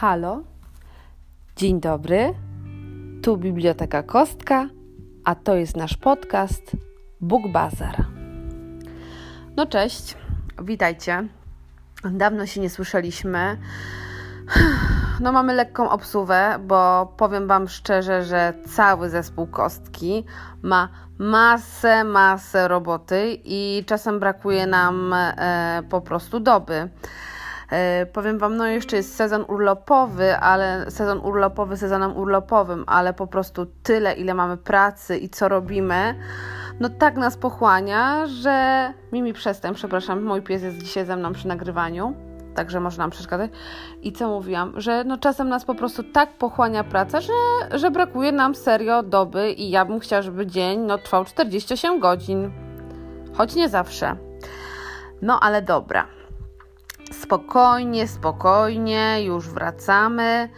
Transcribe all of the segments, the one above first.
Halo, dzień dobry. Tu Biblioteka Kostka, a to jest nasz podcast Book Bazar. No cześć, witajcie. Dawno się nie słyszeliśmy. No mamy lekką obsuwę, bo powiem Wam szczerze, że cały zespół Kostki ma masę, masę roboty i czasem brakuje nam e, po prostu doby. E, powiem Wam, no jeszcze jest sezon urlopowy, ale sezon urlopowy sezonem urlopowym, ale po prostu tyle, ile mamy pracy i co robimy, no tak nas pochłania, że Mimi przestań, przepraszam, mój pies jest dzisiaj ze mną przy nagrywaniu, także może nam przeszkadzać. I co mówiłam, że no czasem nas po prostu tak pochłania praca, że, że brakuje nam serio doby i ja bym chciała, żeby dzień no, trwał 48 godzin, choć nie zawsze. No ale dobra. Spokojnie, spokojnie, już wracamy.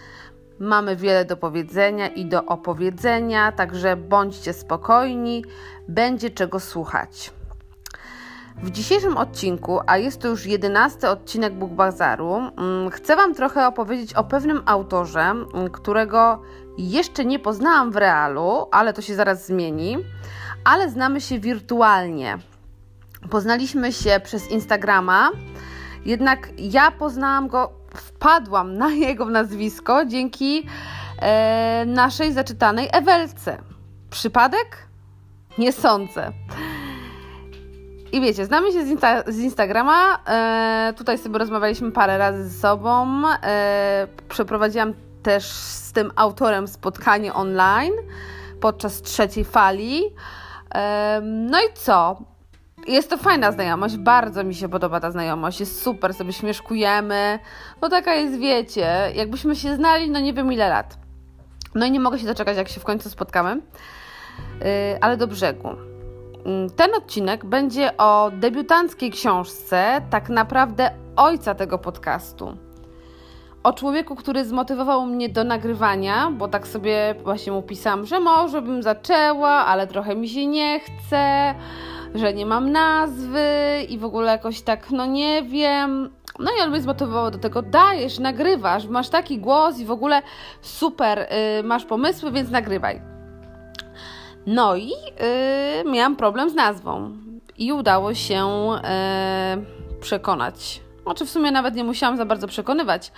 Mamy wiele do powiedzenia i do opowiedzenia, także bądźcie spokojni, będzie czego słuchać. W dzisiejszym odcinku, a jest to już jedenasty odcinek Book Bazaru, mm, chcę Wam trochę opowiedzieć o pewnym autorze, mm, którego jeszcze nie poznałam w realu, ale to się zaraz zmieni, ale znamy się wirtualnie. Poznaliśmy się przez Instagrama, jednak ja poznałam go, wpadłam na jego nazwisko dzięki e, naszej zaczytanej Ewelce. Przypadek? Nie sądzę. I wiecie, znamy się z, Insta z Instagrama. E, tutaj sobie rozmawialiśmy parę razy ze sobą. E, przeprowadziłam też z tym autorem spotkanie online podczas trzeciej fali. E, no i co? Jest to fajna znajomość, bardzo mi się podoba ta znajomość, jest super, sobie śmieszkujemy. No taka jest, wiecie, jakbyśmy się znali, no nie wiem ile lat. No i nie mogę się doczekać, jak się w końcu spotkamy. Yy, ale do brzegu. Yy, ten odcinek będzie o debiutanckiej książce, tak naprawdę ojca tego podcastu. O człowieku, który zmotywował mnie do nagrywania, bo tak sobie właśnie mu pisałam, że może bym zaczęła, ale trochę mi się nie chce że nie mam nazwy i w ogóle jakoś tak, no nie wiem. No i on mnie zmotywował do tego, dajesz, nagrywasz, masz taki głos i w ogóle super, yy, masz pomysły, więc nagrywaj. No i yy, miałam problem z nazwą i udało się yy, przekonać. Znaczy w sumie nawet nie musiałam za bardzo przekonywać,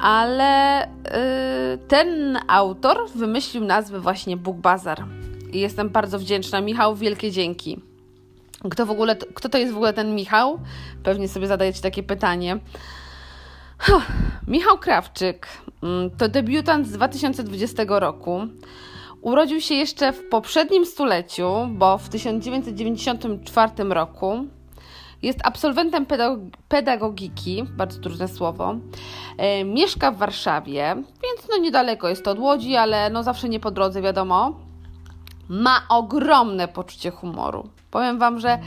ale yy, ten autor wymyślił nazwę właśnie Book Bazar. I jestem bardzo wdzięczna. Michał, wielkie dzięki. Kto w ogóle, kto to jest w ogóle ten Michał? Pewnie sobie zadajecie takie pytanie. Huh. Michał Krawczyk mm, to debiutant z 2020 roku. Urodził się jeszcze w poprzednim stuleciu, bo w 1994 roku. Jest absolwentem pedagogiki, bardzo trudne słowo. E, mieszka w Warszawie, więc no niedaleko jest to od Łodzi, ale no zawsze nie po drodze, wiadomo. Ma ogromne poczucie humoru. Powiem Wam, że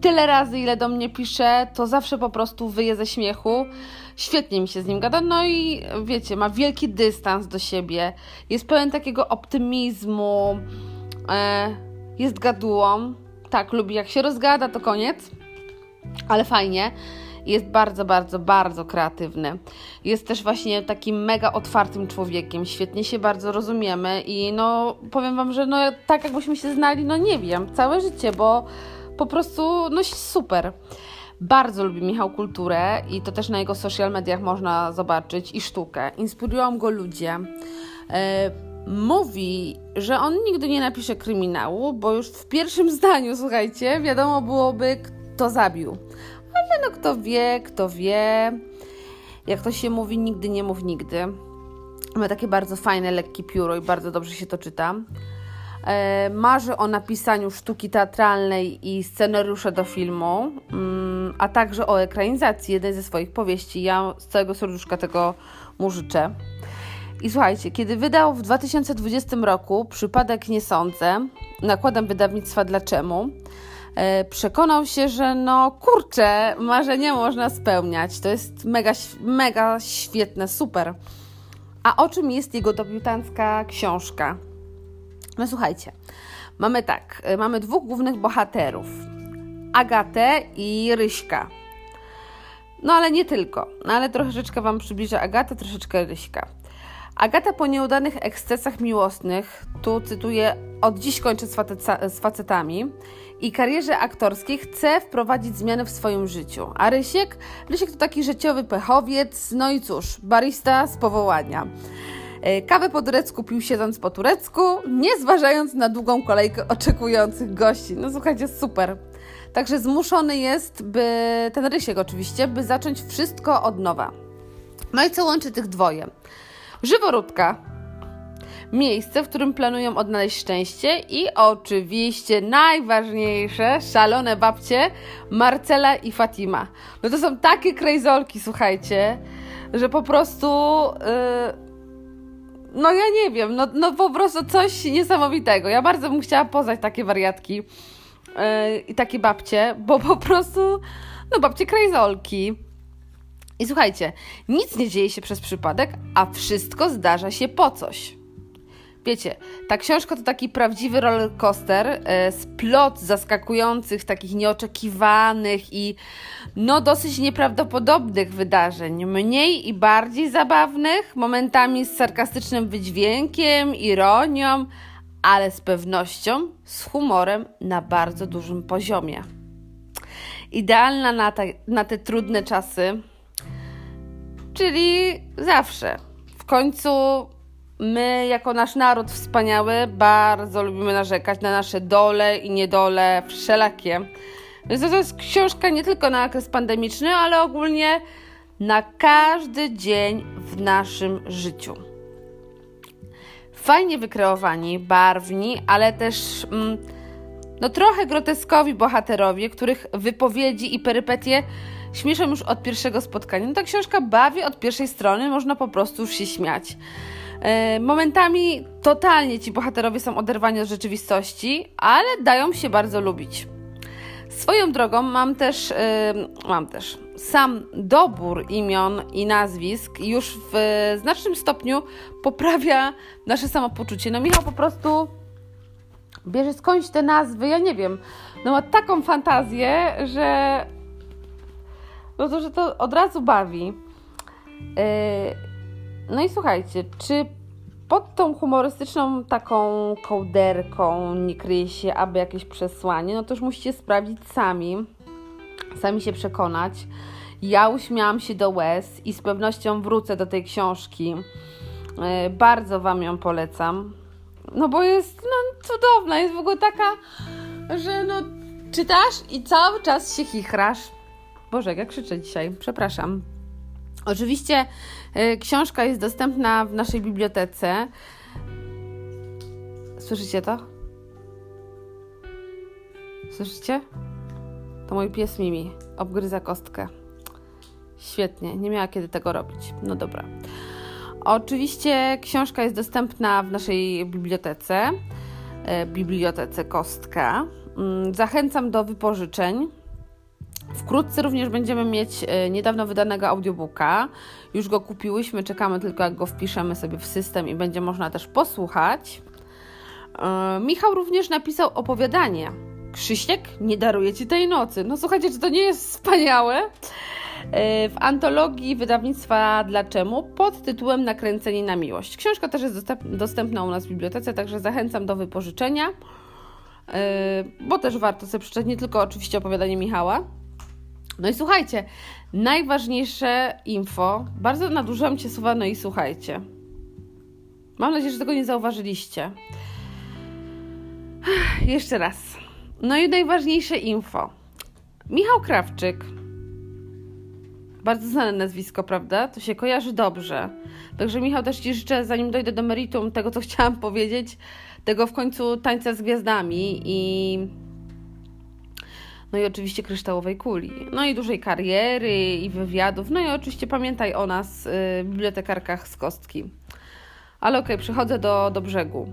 tyle razy, ile do mnie pisze, to zawsze po prostu wyje ze śmiechu. Świetnie mi się z nim gada, no i wiecie, ma wielki dystans do siebie, jest pełen takiego optymizmu, e, jest gadułą. Tak, lubi jak się rozgada, to koniec, ale fajnie. Jest bardzo, bardzo, bardzo kreatywny. Jest też właśnie takim mega otwartym człowiekiem. Świetnie się bardzo rozumiemy i no powiem Wam, że no tak jakbyśmy się znali, no nie wiem, całe życie, bo po prostu no super. Bardzo lubi Michał kulturę i to też na jego social mediach można zobaczyć i sztukę. Inspirują go ludzie. E, mówi, że on nigdy nie napisze kryminału, bo już w pierwszym zdaniu, słuchajcie, wiadomo byłoby, kto zabił ale no kto wie, kto wie. Jak to się mówi, nigdy nie mów nigdy. Ma takie bardzo fajne, lekkie pióro i bardzo dobrze się to czyta. E, marzy o napisaniu sztuki teatralnej i scenariusza do filmu, mm, a także o ekranizacji jednej ze swoich powieści. Ja z całego serduszka tego mu życzę. I słuchajcie, kiedy wydał w 2020 roku Przypadek Nie Sądzę, nakładem wydawnictwa Dlaczemu, przekonał się, że no kurczę, marzenia można spełniać. To jest mega, mega świetne, super. A o czym jest jego debiutancka książka? No słuchajcie, mamy tak, e, mamy dwóch głównych bohaterów. Agatę i Ryśka. No ale nie tylko. No, ale troszeczkę Wam przybliża Agata, troszeczkę Ryśka. Agata po nieudanych ekscesach miłosnych, tu cytuję, od dziś kończę z, facetami i karierze aktorskiej chce wprowadzić zmiany w swoim życiu. A Rysiek? Rysiek to taki życiowy pechowiec, no i cóż, barista z powołania. E, kawę po turecku pił siedząc po turecku, nie zważając na długą kolejkę oczekujących gości. No słuchajcie, super. Także zmuszony jest, by ten Rysiek oczywiście, by zacząć wszystko od nowa. No i co łączy tych dwoje? Żyworódka, miejsce, w którym planują odnaleźć szczęście i oczywiście najważniejsze, szalone babcie Marcela i Fatima. No to są takie krejzolki, słuchajcie, że po prostu... Yy, no ja nie wiem, no, no po prostu coś niesamowitego. Ja bardzo bym chciała poznać takie wariatki yy, i takie babcie, bo po prostu, no babcie krejzolki. I słuchajcie, nic nie dzieje się przez przypadek, a wszystko zdarza się po coś. Wiecie, ta książka to taki prawdziwy rollercoaster, e, splot zaskakujących, takich nieoczekiwanych i no dosyć nieprawdopodobnych wydarzeń. Mniej i bardziej zabawnych, momentami z sarkastycznym wydźwiękiem, ironią, ale z pewnością z humorem na bardzo dużym poziomie. Idealna na te, na te trudne czasy, czyli zawsze. W końcu My, jako nasz naród wspaniały, bardzo lubimy narzekać na nasze dole i niedole wszelakie. Więc to jest książka nie tylko na okres pandemiczny, ale ogólnie na każdy dzień w naszym życiu. Fajnie wykreowani, barwni, ale też mm, no trochę groteskowi bohaterowie, których wypowiedzi i perypetie śmieszą już od pierwszego spotkania. No ta książka bawi od pierwszej strony, można po prostu już się śmiać. E, momentami totalnie ci bohaterowie są oderwani od rzeczywistości, ale dają się bardzo lubić. Swoją drogą mam też, mam też sam dobór imion i nazwisk już w znacznym stopniu poprawia nasze samopoczucie. No Michał po prostu bierze skądś te nazwy, ja nie wiem, no ma taką fantazję, że no to, że to od razu bawi. Yy, no i słuchajcie, czy pod tą humorystyczną taką kołderką nie kryje się aby jakieś przesłanie, no to już musicie sprawdzić sami, sami się przekonać. Ja uśmiałam się do łez i z pewnością wrócę do tej książki. E, bardzo Wam ją polecam. No bo jest no, cudowna, jest w ogóle taka, że no czytasz i cały czas się chichrasz. Boże, jak krzyczę dzisiaj, przepraszam. Oczywiście y, książka jest dostępna w naszej bibliotece. Słyszycie to? Słyszycie? To mój pies Mimi obgryza kostkę. Świetnie, nie miała kiedy tego robić. No dobra. Oczywiście książka jest dostępna w naszej bibliotece, y, bibliotece Kostka. Mm, zachęcam do wypożyczeń. Wkrótce również będziemy mieć e, niedawno wydanego audiobooka. Już go kupiłyśmy, czekamy tylko jak go wpiszemy sobie w system i będzie można też posłuchać. E, Michał również napisał opowiadanie. Krzysiek nie daruje ci tej nocy. No słuchajcie, czy to nie jest wspaniałe? E, w antologii wydawnictwa Dla Czemu pod tytułem Nakręceni na miłość. Książka też jest dostępna u nas w bibliotece, także zachęcam do wypożyczenia, bo też warto sobie przeczytać nie tylko oczywiście opowiadanie Michała, no i słuchajcie, najważniejsze info, bardzo nadużyłam Cię słowa, no i słuchajcie. Mam nadzieję, że tego nie zauważyliście. Jeszcze raz. No i najważniejsze info. Michał Krawczyk. Bardzo znane nazwisko, prawda? To się kojarzy dobrze. Także Michał też Ci życzę, zanim dojdę do meritum tego, co chciałam powiedzieć, tego w końcu tańca z gwiazdami i no i oczywiście kryształowej kuli, no i dużej kariery i wywiadów, no i oczywiście pamiętaj o nas, y, bibliotekarkach z kostki. Ale okej, okay, przechodzę do, do brzegu.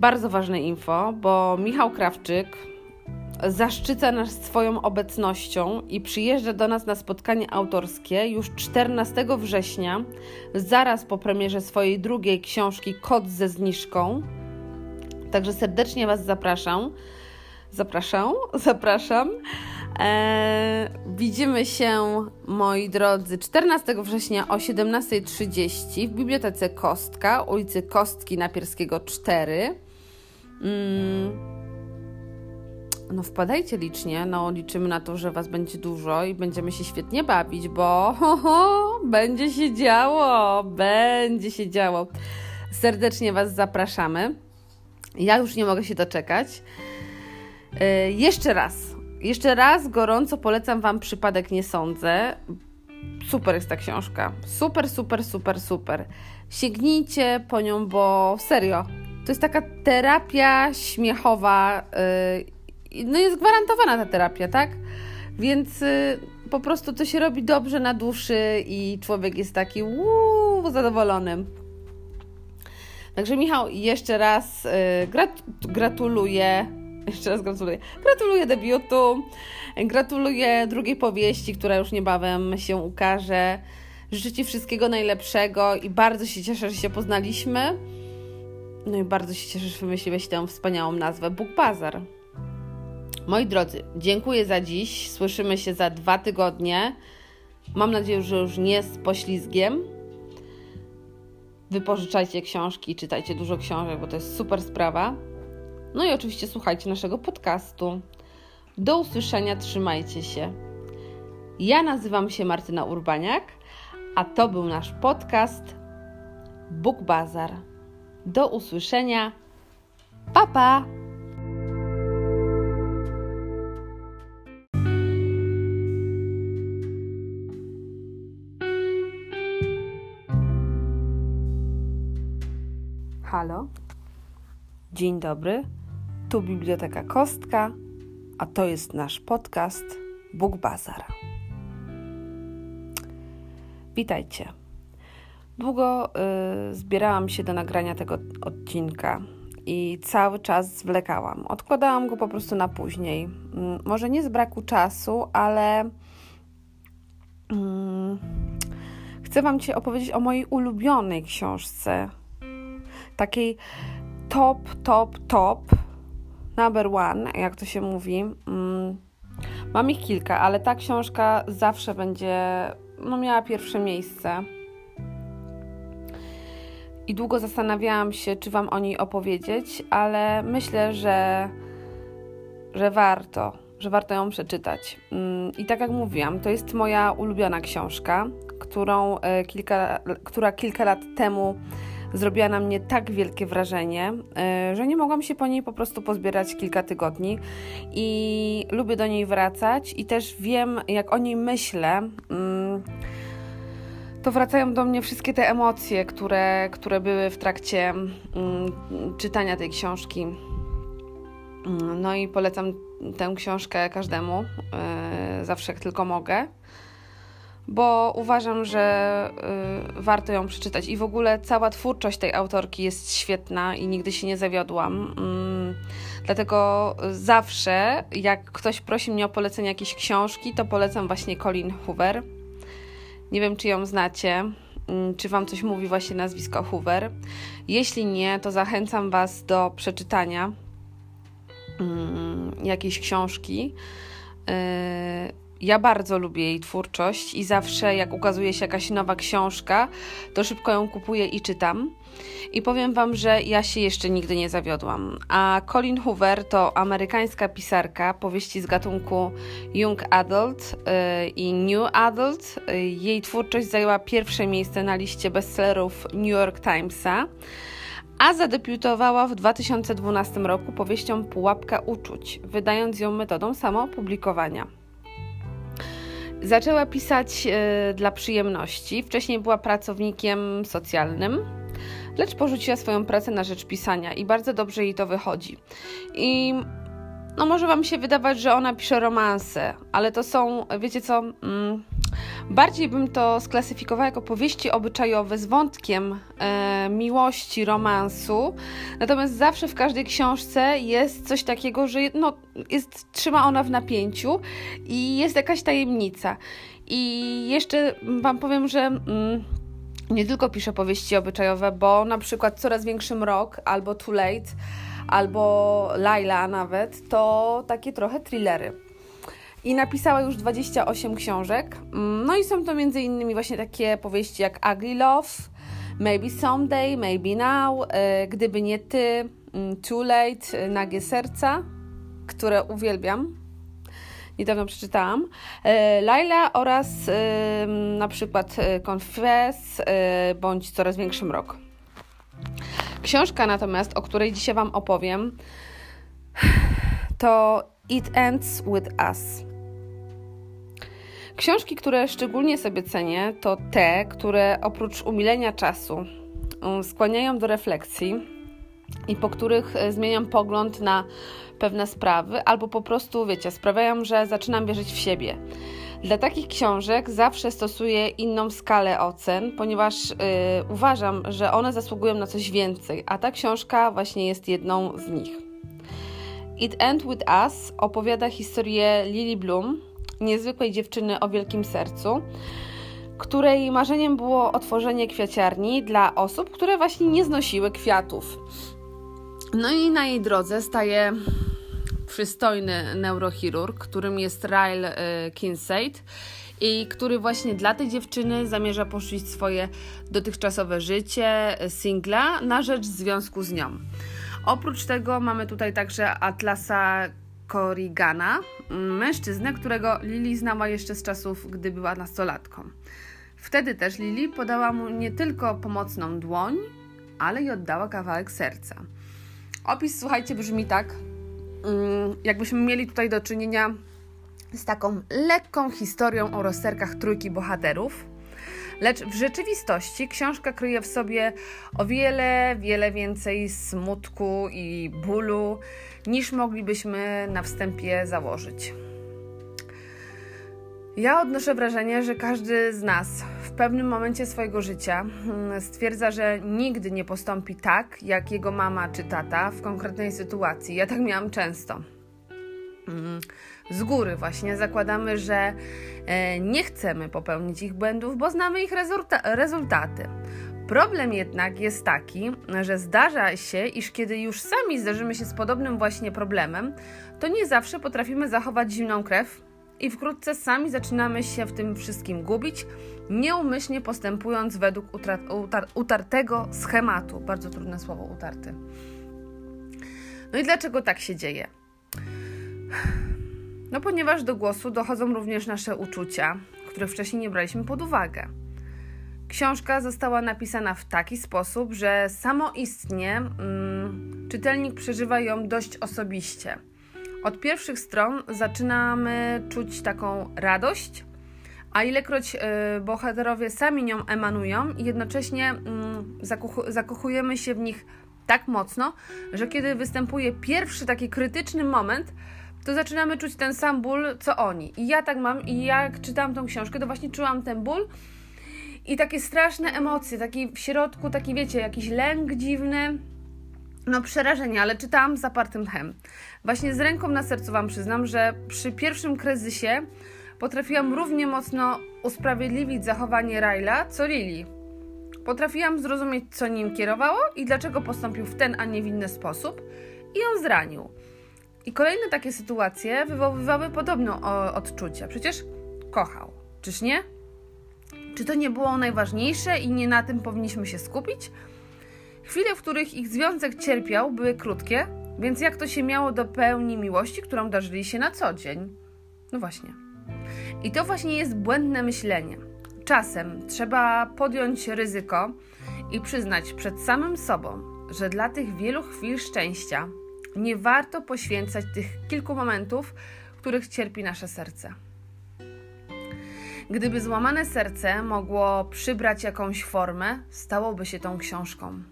Bardzo ważne info, bo Michał Krawczyk zaszczyca nas swoją obecnością i przyjeżdża do nas na spotkanie autorskie już 14 września, zaraz po premierze swojej drugiej książki Kod ze zniżką. Także serdecznie Was zapraszam zapraszam, zapraszam. Eee, widzimy się, moi drodzy, 14 września o 17.30 w Bibliotece Kostka, ulicy Kostki Napierskiego 4. Mm no wpadajcie licznie, no liczymy na to, że Was będzie dużo i będziemy się świetnie bawić, bo ho, ho, będzie się działo, będzie się działo. Serdecznie Was zapraszamy. Ja już nie mogę się doczekać. Yy, jeszcze raz, jeszcze raz gorąco polecam Wam Przypadek Nie Sądzę. Super jest ta książka. Super, super, super, super. Sięgnijcie po nią, bo serio, to jest taka terapia śmiechowa. Yy, no jest gwarantowana ta terapia, tak? Więc y, po prostu to się robi dobrze na duszy i człowiek jest taki uuu, zadowolony. Także Michał, jeszcze raz y, grat gratuluję. Jeszcze raz gratuluję. Gratuluję debiutu. Gratuluję drugiej powieści, która już niebawem się ukaże. Życzę Ci wszystkiego najlepszego i bardzo się cieszę, że się poznaliśmy. No i bardzo się cieszę, że wymyśliłeś tę wspaniałą nazwę Book Bazar. Moi drodzy, dziękuję za dziś. Słyszymy się za dwa tygodnie. Mam nadzieję, że już nie z poślizgiem. Wypożyczajcie książki, czytajcie dużo książek, bo to jest super sprawa. No i oczywiście słuchajcie naszego podcastu. Do usłyszenia, trzymajcie się. Ja nazywam się Martyna Urbaniak, a to był nasz podcast Book Bazar. Do usłyszenia. Pa pa! Halo? Dzień dobry. Tu Biblioteka Kostka, a to jest nasz podcast Bóg Bazar. Witajcie. Długo y, zbierałam się do nagrania tego odcinka i cały czas zwlekałam. Odkładałam go po prostu na później. Y, może nie z braku czasu, ale y, chcę Wam dzisiaj opowiedzieć o mojej ulubionej książce takiej top, top, top, number one, jak to się mówi. Mm, mam ich kilka, ale ta książka zawsze będzie no, miała pierwsze miejsce. I długo zastanawiałam się, czy Wam o niej opowiedzieć, ale myślę, że, że warto, że warto ją przeczytać. Mm, I tak jak mówiłam, to jest moja ulubiona książka, którą e, kilka, która kilka lat temu zrobiła na mnie tak wielkie wrażenie, e, że nie mogłam się po niej po prostu pozbierać kilka tygodni i lubię do niej wracać i też wiem, jak o niej myślę. Mm, to wracają do mnie wszystkie te emocje, które, które były w trakcie mm, czytania tej książki. Mm, no i polecam tę książkę każdemu, e, zawsze jak tylko mogę bo uważam, że y, warto ją przeczytać. I w ogóle cała twórczość tej autorki jest świetna i nigdy się nie zawiodłam. Mm, dlatego zawsze, jak ktoś prosi mnie o polecenie jakiejś książki, to polecam właśnie Colin Hoover. Nie wiem, czy ją znacie, mm, czy Wam coś mówi właśnie nazwisko Hoover. Jeśli nie, to zachęcam Was do przeczytania mm, jakiejś książki. Y, ja bardzo lubię jej twórczość i zawsze jak ukazuje się jakaś nowa książka, to szybko ją kupuję i czytam. I powiem Wam, że ja się jeszcze nigdy nie zawiodłam. A Colin Hoover to amerykańska pisarka powieści z gatunku Young Adult yy, i New Adult. Yy, jej twórczość zajęła pierwsze miejsce na liście bestsellerów New York Timesa a zadebiutowała w 2012 roku powieścią Pułapka Uczuć, wydając ją metodą samoopublikowania. Zaczęła pisać e, dla przyjemności. Wcześniej była pracownikiem socjalnym, lecz porzuciła swoją pracę na rzecz pisania i bardzo dobrze jej to wychodzi. I no może Wam się wydawać, że ona pisze romanse, ale to są, wiecie co, mm, bardziej bym to sklasyfikowała jako powieści obyczajowe z wątkiem e, miłości, romansu. Natomiast zawsze w każdej książce jest coś takiego, że no, jest, trzyma ona w napięciu i jest jakaś tajemnica. I jeszcze Wam powiem, że. Mm, nie tylko pisze powieści obyczajowe, bo na przykład Coraz Większy Mrok albo Too Late albo Laila nawet, to takie trochę thrillery. I napisała już 28 książek. No i są to między innymi właśnie takie powieści jak Ugly Love, Maybe Someday, Maybe Now, e, Gdyby nie ty, mm, Too Late, e, Nagie Serca, które uwielbiam. Niedawno przeczytałam. E, Laila oraz na przykład Confess bądź Coraz Większy Mrok. Książka natomiast, o której dzisiaj Wam opowiem, to It Ends With Us. Książki, które szczególnie sobie cenię, to te, które oprócz umilenia czasu um, skłaniają do refleksji i po których e, zmieniam pogląd na pewne sprawy, albo po prostu, wiecie, sprawiają, że zaczynam wierzyć w siebie. Dla takich książek zawsze stosuję inną skalę ocen, ponieważ yy, uważam, że one zasługują na coś więcej, a ta książka właśnie jest jedną z nich. It End With Us opowiada historię Lily Bloom, niezwykłej dziewczyny o wielkim sercu, której marzeniem było otworzenie kwiaciarni dla osób, które właśnie nie znosiły kwiatów. No i na jej drodze staje przystojny neurochirurg, którym jest Ryle Kinsaid i który właśnie dla tej dziewczyny zamierza poszlić swoje dotychczasowe życie y, singla na rzecz związku z nią. Oprócz tego mamy tutaj także Atlasa Corrigana, mężczyznę, którego Lili znała jeszcze z czasów, gdy była nastolatką. Wtedy też Lili podała mu nie tylko pomocną dłoń, ale i oddała kawałek serca. Opis, słuchajcie, brzmi tak, mm, jakbyśmy mieli tutaj do czynienia z taką lekką historią o rozterkach trójki bohaterów, lecz w rzeczywistości książka kryje w sobie o wiele, wiele więcej smutku i bólu, niż moglibyśmy na wstępie założyć. Ja odnoszę wrażenie, że każdy z nas w pewnym momencie swojego życia hmm, stwierdza, że nigdy nie postąpi tak, jak jego mama czy tata w konkretnej sytuacji. Ja tak miałam często. Hmm, z góry właśnie zakładamy, że e, nie chcemy popełnić ich błędów, bo znamy ich rezultaty. Problem jednak jest taki, że zdarza się, iż kiedy już sami zderzymy się z podobnym właśnie problemem, to nie zawsze potrafimy zachować zimną krew i wkrótce sami zaczynamy się w tym wszystkim gubić, nieumyślnie postępując według utar utartego schematu. Bardzo trudne słowo utarty. No i dlaczego tak się dzieje? No ponieważ do głosu dochodzą również nasze uczucia, które wcześniej nie braliśmy pod uwagę. Książka została napisana w taki sposób, że samoistnie mm, czytelnik przeżywa ją dość osobiście. Od pierwszych stron zaczynamy czuć taką radość, a ilekroć y, bohaterowie sami nią emanują jednocześnie zakochu zakochujemy się w nich tak mocno, że kiedy występuje pierwszy taki krytyczny moment, to zaczynamy czuć ten sam ból, co oni. I ja tak mam, i jak czytałam tą książkę, to właśnie czułam ten ból i takie straszne emocje, taki w środku, taki wiecie, jakiś lęk dziwny, no przerażenie, ale czytałam z zapartym tchem. Właśnie z ręką na sercu Wam przyznam, że przy pierwszym kryzysie potrafiłam równie mocno usprawiedliwić zachowanie Ryla, co Lili. Potrafiłam zrozumieć, co nim kierowało i dlaczego postąpił w ten, a nie w inny sposób i ją zranił. I kolejne takie sytuacje wywoływały podobne odczucia. Przecież kochał, czyż nie? Czy to nie było najważniejsze i nie na tym powinniśmy się skupić? Chwile, w których ich związek cierpiał, były krótkie, więc jak to się miało do pełni miłości, którą darzyli się na co dzień? No właśnie. I to właśnie jest błędne myślenie. Czasem trzeba podjąć ryzyko i przyznać przed samym sobą, że dla tych wielu chwil szczęścia nie warto poświęcać tych kilku momentów, których cierpi nasze serce. Gdyby złamane serce mogło przybrać jakąś formę, stałoby się tą książką.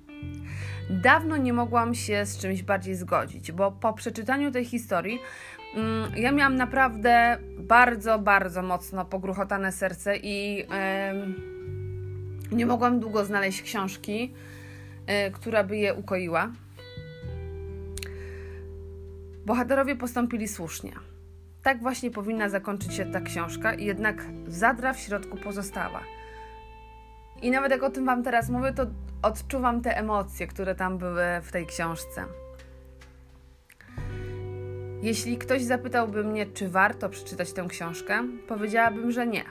Dawno nie mogłam się z czymś bardziej zgodzić, bo po przeczytaniu tej historii mm, ja miałam naprawdę bardzo, bardzo mocno pogruchotane serce i nie mogłam długo znaleźć książki, yy, która by je ukoiła. Bohaterowie postąpili słusznie. Tak właśnie powinna zakończyć się ta książka, jednak zadra w środku pozostała. I nawet jak o tym Wam teraz mówię, to odczuwam te emocje, które tam były w tej książce. Jeśli ktoś zapytałby mnie, czy warto przeczytać tę książkę, powiedziałabym, że nie.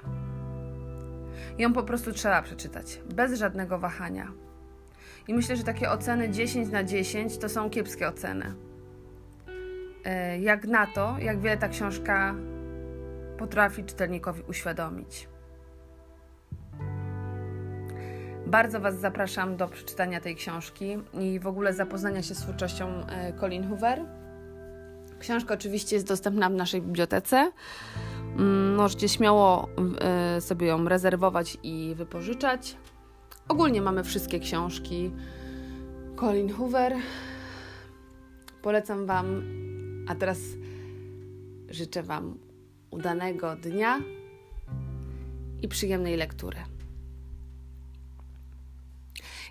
Ją po prostu trzeba przeczytać, bez żadnego wahania. I myślę, że takie oceny 10 na 10 to są kiepskie oceny. E, jak na to, jak wiele ta książka potrafi czytelnikowi uświadomić. Bardzo Was zapraszam do przeczytania tej książki i w ogóle zapoznania się z twórczością e, Colin Hoover. Książka oczywiście jest dostępna w naszej bibliotece. Mm, możecie śmiało e, sobie ją rezerwować i wypożyczać. Ogólnie mamy wszystkie książki Colin Hoover. Polecam Wam, a teraz życzę Wam udanego dnia i przyjemnej lektury.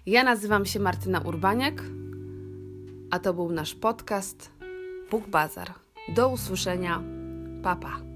Ja nazywam się Martyna Urbaniak, a to był nasz podcast Bóg Bazar. Do usłyszenia. Papa.